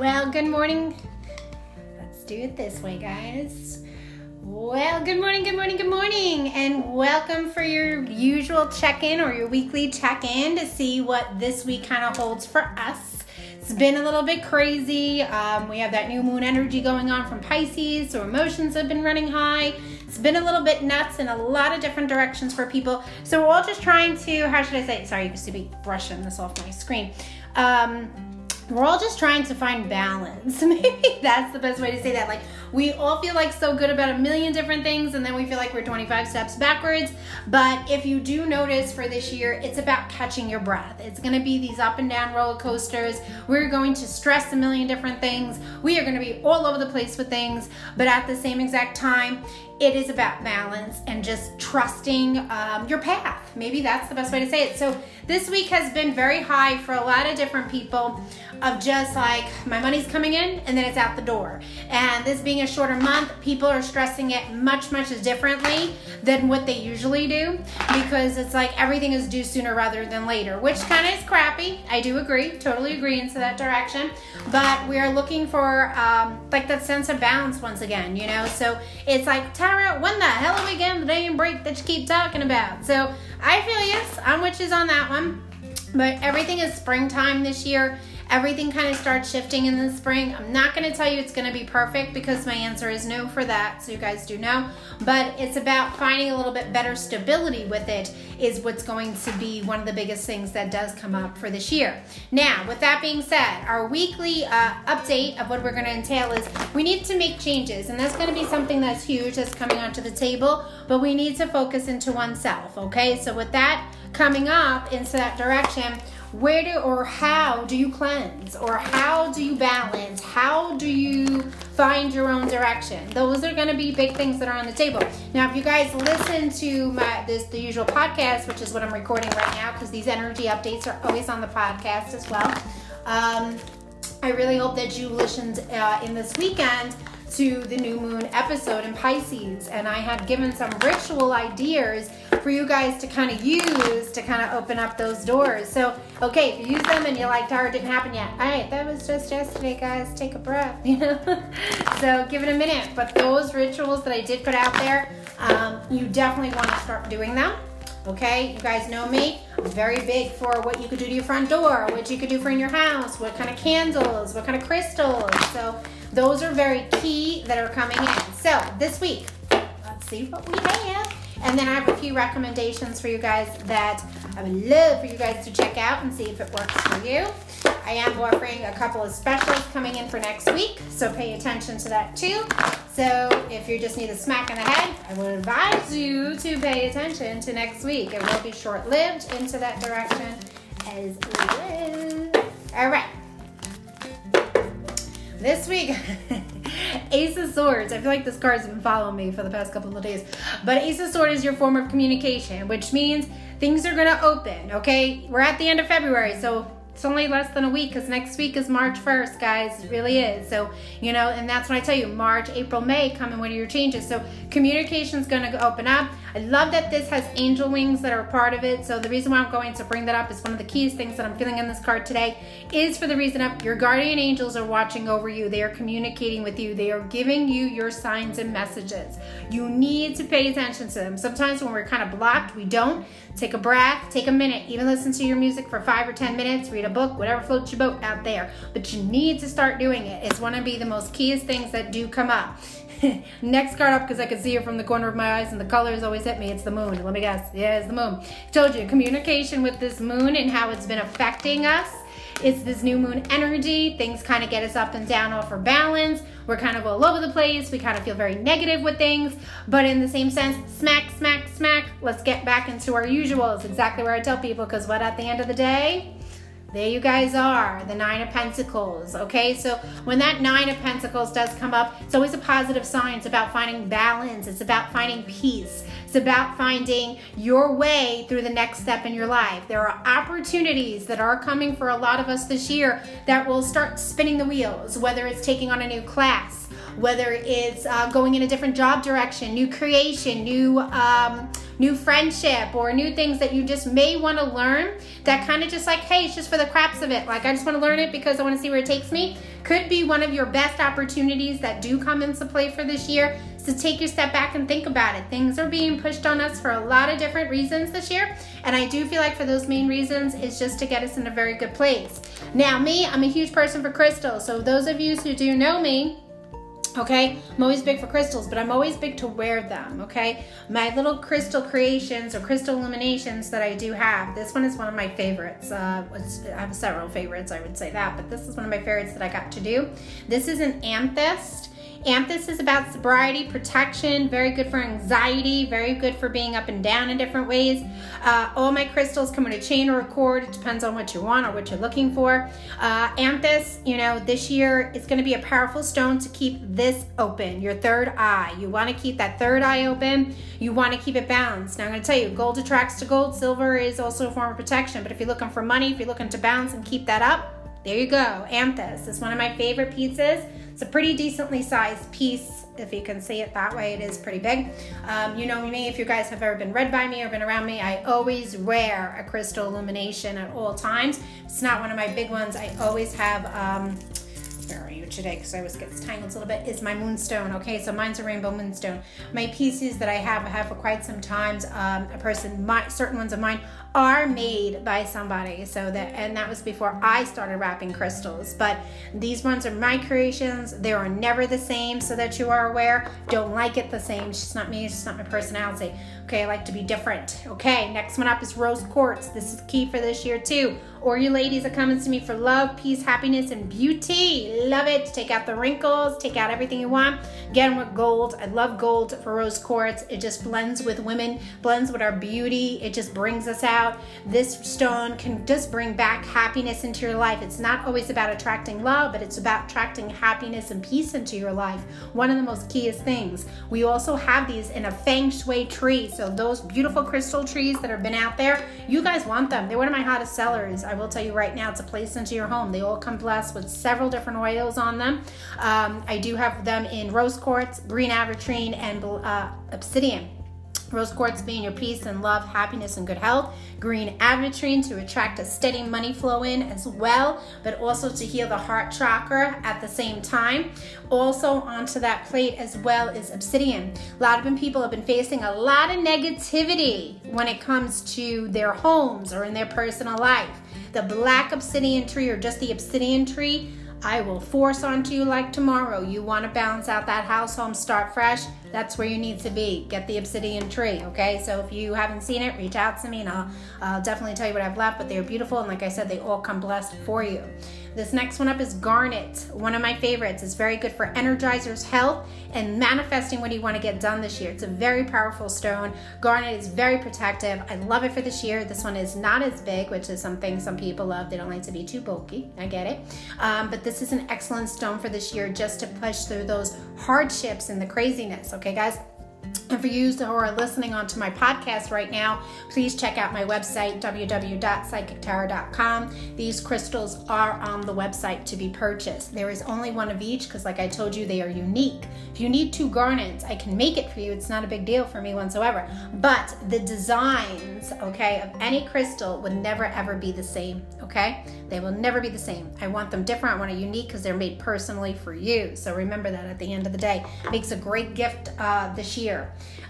Well, good morning. Let's do it this way, guys. Well, good morning, good morning, good morning, and welcome for your usual check in or your weekly check in to see what this week kind of holds for us. It's been a little bit crazy. Um, we have that new moon energy going on from Pisces, so emotions have been running high. It's been a little bit nuts in a lot of different directions for people. So we're all just trying to, how should I say? Sorry, you to be brushing this off my screen. Um, we're all just trying to find balance. Maybe that's the best way to say that. Like, we all feel like so good about a million different things, and then we feel like we're 25 steps backwards. But if you do notice for this year, it's about catching your breath. It's gonna be these up and down roller coasters. We're going to stress a million different things. We are gonna be all over the place with things, but at the same exact time, it is about balance and just trusting um, your path. Maybe that's the best way to say it. So, this week has been very high for a lot of different people of just like my money's coming in and then it's out the door. And this being a shorter month, people are stressing it much, much differently than what they usually do because it's like everything is due sooner rather than later, which kind of is crappy. I do agree, totally agree into that direction. But we are looking for um, like that sense of balance once again, you know? So it's like, Tara, when the hell are we getting the day and break that you keep talking about? So I feel yes, I'm you on that one. But everything is springtime this year everything kind of starts shifting in the spring. I'm not going to tell you it's going to be perfect because my answer is no for that, so you guys do know. But it's about finding a little bit better stability with it, is what's going to be one of the biggest things that does come up for this year. Now, with that being said, our weekly uh, update of what we're going to entail is we need to make changes, and that's going to be something that's huge that's coming onto the table, but we need to focus into oneself, okay? So, with that coming up into that direction, where do or how do you cleanse? Or how do you balance? How do you find your own direction? Those are going to be big things that are on the table. Now if you guys listen to my this the usual podcast which is what i'm recording right now because these energy updates are always on the podcast as well um, i really hope that you listened uh, in this weekend to the new moon episode in Pisces, and I had given some ritual ideas for you guys to kind of use to kind of open up those doors. So, okay, if you use them and you're like, Tara, didn't happen yet. All right, that was just yesterday, guys. Take a breath, you know? so, give it a minute. But those rituals that I did put out there, um, you definitely want to start doing them. Okay, you guys know me. I'm very big for what you could do to your front door, what you could do for in your house, what kind of candles, what kind of crystals. So, those are very key that are coming in. So this week, let's see what we have. And then I have a few recommendations for you guys that I would love for you guys to check out and see if it works for you. I am offering a couple of specials coming in for next week, so pay attention to that too. So if you just need a smack in the head, I would advise you to pay attention to next week. It will be short-lived into that direction as well. All right. This week, Ace of Swords. I feel like this card's been following me for the past couple of days. But Ace of Swords is your form of communication, which means things are going to open, okay? We're at the end of February, so it's only less than a week because next week is March 1st, guys. It really is. So, you know, and that's when I tell you March, April, May come in one of your changes. So, communication is going to open up. I love that this has angel wings that are part of it. So, the reason why I'm going to bring that up is one of the keys things that I'm feeling in this card today is for the reason of your guardian angels are watching over you. They are communicating with you. They are giving you your signs and messages. You need to pay attention to them. Sometimes when we're kind of blocked, we don't. Take a breath, take a minute, even listen to your music for five or 10 minutes, read a book, whatever floats your boat out there. But you need to start doing it. It's one of the most keyest things that do come up. Next card up, because I can see it from the corner of my eyes and the colors always hit me. It's the moon. Let me guess. Yeah, it's the moon. Told you, communication with this moon and how it's been affecting us it's this new moon energy. Things kind of get us up and down off our balance. We're kind of all over the place. We kind of feel very negative with things. But in the same sense, smack, smack, smack, let's get back into our usual. It's exactly where I tell people because what at the end of the day, there you guys are, the Nine of Pentacles. Okay, so when that Nine of Pentacles does come up, it's always a positive sign. It's about finding balance, it's about finding peace, it's about finding your way through the next step in your life. There are opportunities that are coming for a lot of us this year that will start spinning the wheels, whether it's taking on a new class whether it's uh, going in a different job direction, new creation, new um, new friendship, or new things that you just may want to learn. That kind of just like, hey, it's just for the craps of it. Like I just want to learn it because I want to see where it takes me. Could be one of your best opportunities that do come into play for this year. So take your step back and think about it. Things are being pushed on us for a lot of different reasons this year. And I do feel like for those main reasons, it's just to get us in a very good place. Now, me, I'm a huge person for crystals. So those of you who do know me, Okay, I'm always big for crystals, but I'm always big to wear them. Okay, my little crystal creations or crystal illuminations that I do have. This one is one of my favorites. Uh, I have several favorites, I would say that, but this is one of my favorites that I got to do. This is an amethyst. Amethyst is about sobriety, protection, very good for anxiety, very good for being up and down in different ways. Uh, all my crystals come in a chain or a cord. It depends on what you want or what you're looking for. Uh, amethyst, you know, this year it's going to be a powerful stone to keep this open, your third eye. You want to keep that third eye open. You want to keep it balanced. Now, I'm going to tell you, gold attracts to gold. Silver is also a form of protection. But if you're looking for money, if you're looking to balance and keep that up, there you go. Amethyst is one of my favorite pieces. It's a pretty decently sized piece, if you can see it that way. It is pretty big. Um, you know me, if you guys have ever been read by me or been around me, I always wear a crystal illumination at all times. It's not one of my big ones. I always have. Um, where are you today? Because I always get tangled a little bit. Is my moonstone. Okay, so mine's a rainbow moonstone. My pieces that I have, I have for quite some times. Um, a person, my certain ones of mine are made by somebody. So that, and that was before I started wrapping crystals. But these ones are my creations. They are never the same, so that you are aware. Don't like it the same. It's just not me. It's just not my personality. Okay, I like to be different. Okay, next one up is rose quartz. This is key for this year too. Or you ladies are coming to me for love, peace, happiness, and beauty. Love it. Take out the wrinkles, take out everything you want. Again, with gold. I love gold for rose quartz. It just blends with women, blends with our beauty. It just brings us out. This stone can just bring back happiness into your life. It's not always about attracting love, but it's about attracting happiness and peace into your life. One of the most keyest things. We also have these in a feng shui tree. So those beautiful crystal trees that have been out there, you guys want them. They're one of my hottest sellers. I will tell you right now, it's a place into your home. They all come blessed with several different oils on them. Um, I do have them in rose quartz, green aventurine, and uh, obsidian. Rose quartz being your peace and love, happiness, and good health. Green aventurine to attract a steady money flow in as well, but also to heal the heart chakra at the same time. Also, onto that plate as well is obsidian. A lot of people have been facing a lot of negativity when it comes to their homes or in their personal life. The black obsidian tree or just the obsidian tree I will force onto you like tomorrow. You want to balance out that house home, start fresh. That's where you need to be. Get the obsidian tree, okay? So if you haven't seen it, reach out to me and I'll, I'll definitely tell you what I've left. But they're beautiful, and like I said, they all come blessed for you. This next one up is garnet, one of my favorites. It's very good for energizers, health, and manifesting what you want to get done this year. It's a very powerful stone. Garnet is very protective. I love it for this year. This one is not as big, which is something some people love. They don't like to be too bulky. I get it. Um, but this is an excellent stone for this year just to push through those hardships and the craziness. Okay, guys? And for you who are listening onto my podcast right now, please check out my website, www.psychictarot.com. These crystals are on the website to be purchased. There is only one of each because, like I told you, they are unique. If you need two garnets, I can make it for you. It's not a big deal for me whatsoever. But the designs, okay, of any crystal would never ever be the same, okay? They will never be the same. I want them different. I want it unique because they're made personally for you. So remember that at the end of the day. Makes a great gift uh, this year.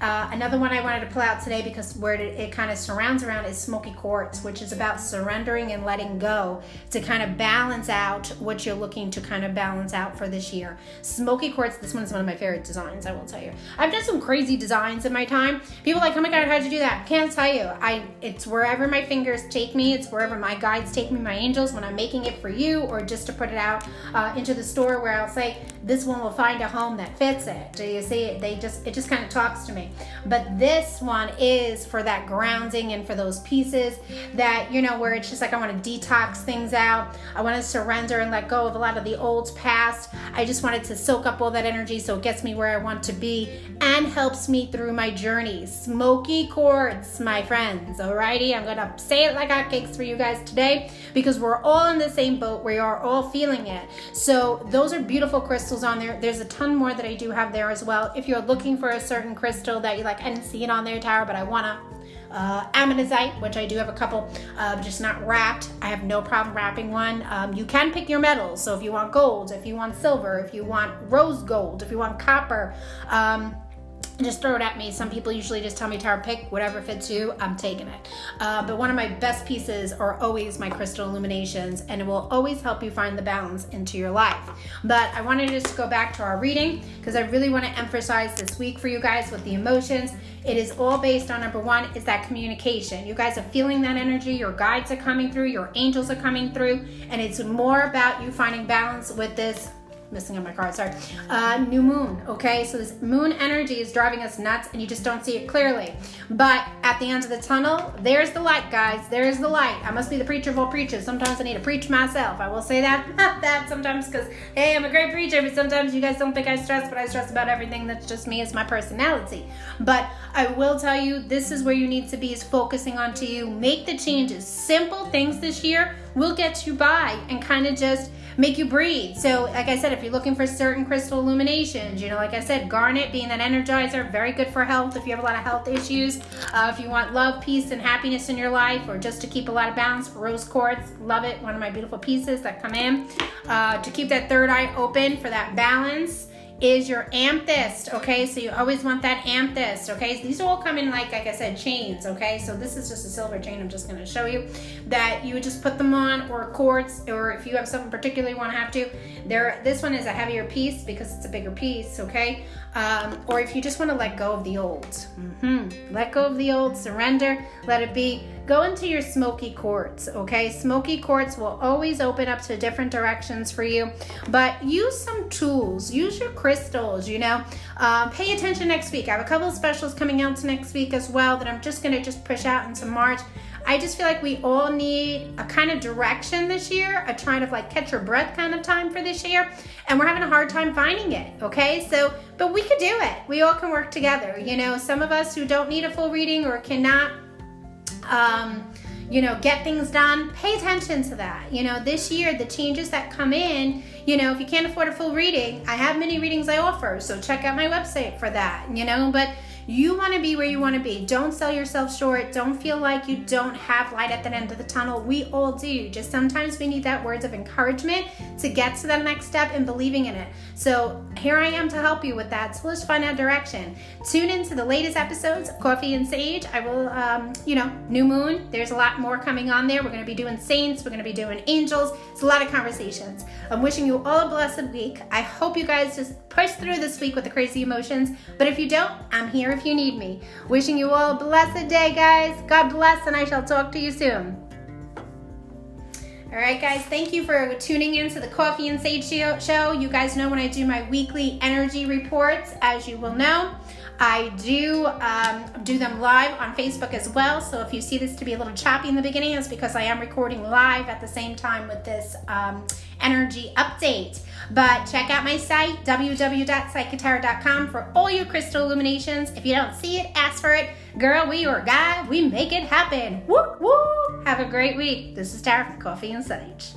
Uh, another one I wanted to pull out today because where it, it kind of surrounds around is smoky quartz, which is about surrendering and letting go to kind of balance out what you're looking to kind of balance out for this year. Smoky quartz, this one is one of my favorite designs, I will tell you. I've done some crazy designs in my time. People like, oh my God, how'd you do that? Can't tell you. I It's wherever my fingers take me. It's wherever my guides take me, my angels, when I'm making it for you or just to put it out uh, into the store where I'll say, this one will find a home that fits it. Do you see it? They just, it just kind of talks to me. But this one is for that grounding and for those pieces that, you know, where it's just like I want to detox things out. I want to surrender and let go of a lot of the old past. I just wanted to soak up all that energy so it gets me where I want to be and helps me through my journey. Smoky quartz, my friends. Alrighty, I'm gonna say it like hotcakes for you guys today because we're all in the same boat. We are all feeling it. So those are beautiful crystals on there. There's a ton more that I do have there as well. If you're looking for a certain crystal that you like, I didn't see it on there, Tara, but I wanna uh, ammonite, which I do have a couple, uh, just not wrapped. I have no problem wrapping one. Um, you can pick your metals. So if you want gold, if you want silver, if you want rose gold, if you want copper, um, just throw it at me. Some people usually just tell me, Tara, pick whatever fits you. I'm taking it. Uh, but one of my best pieces are always my crystal illuminations, and it will always help you find the balance into your life. But I wanted to just go back to our reading because I really want to emphasize this week for you guys with the emotions. It is all based on number one is that communication. You guys are feeling that energy. Your guides are coming through. Your angels are coming through, and it's more about you finding balance with this missing on my card, sorry. Uh, new moon, okay? So this moon energy is driving us nuts and you just don't see it clearly. But at the end of the tunnel, there's the light, guys. There's the light. I must be the preacher of all preachers. Sometimes I need to preach myself. I will say that, that sometimes because, hey, I'm a great preacher, but sometimes you guys don't think I stress, but I stress about everything that's just me. It's my personality. But I will tell you, this is where you need to be is focusing on to you. Make the changes. Simple things this year will get you by and kind of just make you breathe. So, like I said, if you're looking for certain crystal illuminations, you know, like I said, garnet being that energizer, very good for health if you have a lot of health issues. Uh, if you want love, peace, and happiness in your life, or just to keep a lot of balance, rose quartz, love it. One of my beautiful pieces that come in uh, to keep that third eye open for that balance is your amethyst, okay? So you always want that amethyst, okay? These all come in like, like I said, chains, okay? So this is just a silver chain I'm just gonna show you that you just put them on or quartz, or if you have something particularly you wanna have to. There, This one is a heavier piece because it's a bigger piece, okay? Um, or if you just wanna let go of the old, mm-hmm. let go of the old, surrender, let it be go into your smoky quartz, okay? Smoky quartz will always open up to different directions for you, but use some tools, use your crystals, you know? Uh, pay attention next week. I have a couple of specials coming out to next week as well that I'm just gonna just push out into March. I just feel like we all need a kind of direction this year, a kind of like catch your breath kind of time for this year. And we're having a hard time finding it, okay? So, but we could do it. We all can work together. You know, some of us who don't need a full reading or cannot um, you know, get things done, pay attention to that. You know, this year, the changes that come in, you know, if you can't afford a full reading, I have many readings I offer, so check out my website for that, you know, but you want to be where you want to be. Don't sell yourself short. Don't feel like you don't have light at the end of the tunnel. We all do. Just sometimes we need that words of encouragement to get to the next step and believing in it. So here I am to help you with that. So let's find that direction. Tune into the latest episodes of Coffee and Sage. I will, um, you know, new moon. There's a lot more coming on there. We're going to be doing saints. We're going to be doing angels. It's a lot of conversations. I'm wishing you all a blessed week. I hope you guys just push through this week with the crazy emotions. But if you don't, I'm here if you need me. Wishing you all a blessed day, guys. God bless, and I shall talk to you soon. All right, guys, thank you for tuning in to the Coffee and Sage Show. You guys know when I do my weekly energy reports, as you will know. I do um, do them live on Facebook as well. So if you see this to be a little choppy in the beginning, it's because I am recording live at the same time with this um, energy update. But check out my site, www.psychotara.com, for all your crystal illuminations. If you don't see it, ask for it. Girl, we or guy, we make it happen. Woo woo! Have a great week. This is Tara from Coffee and Sage.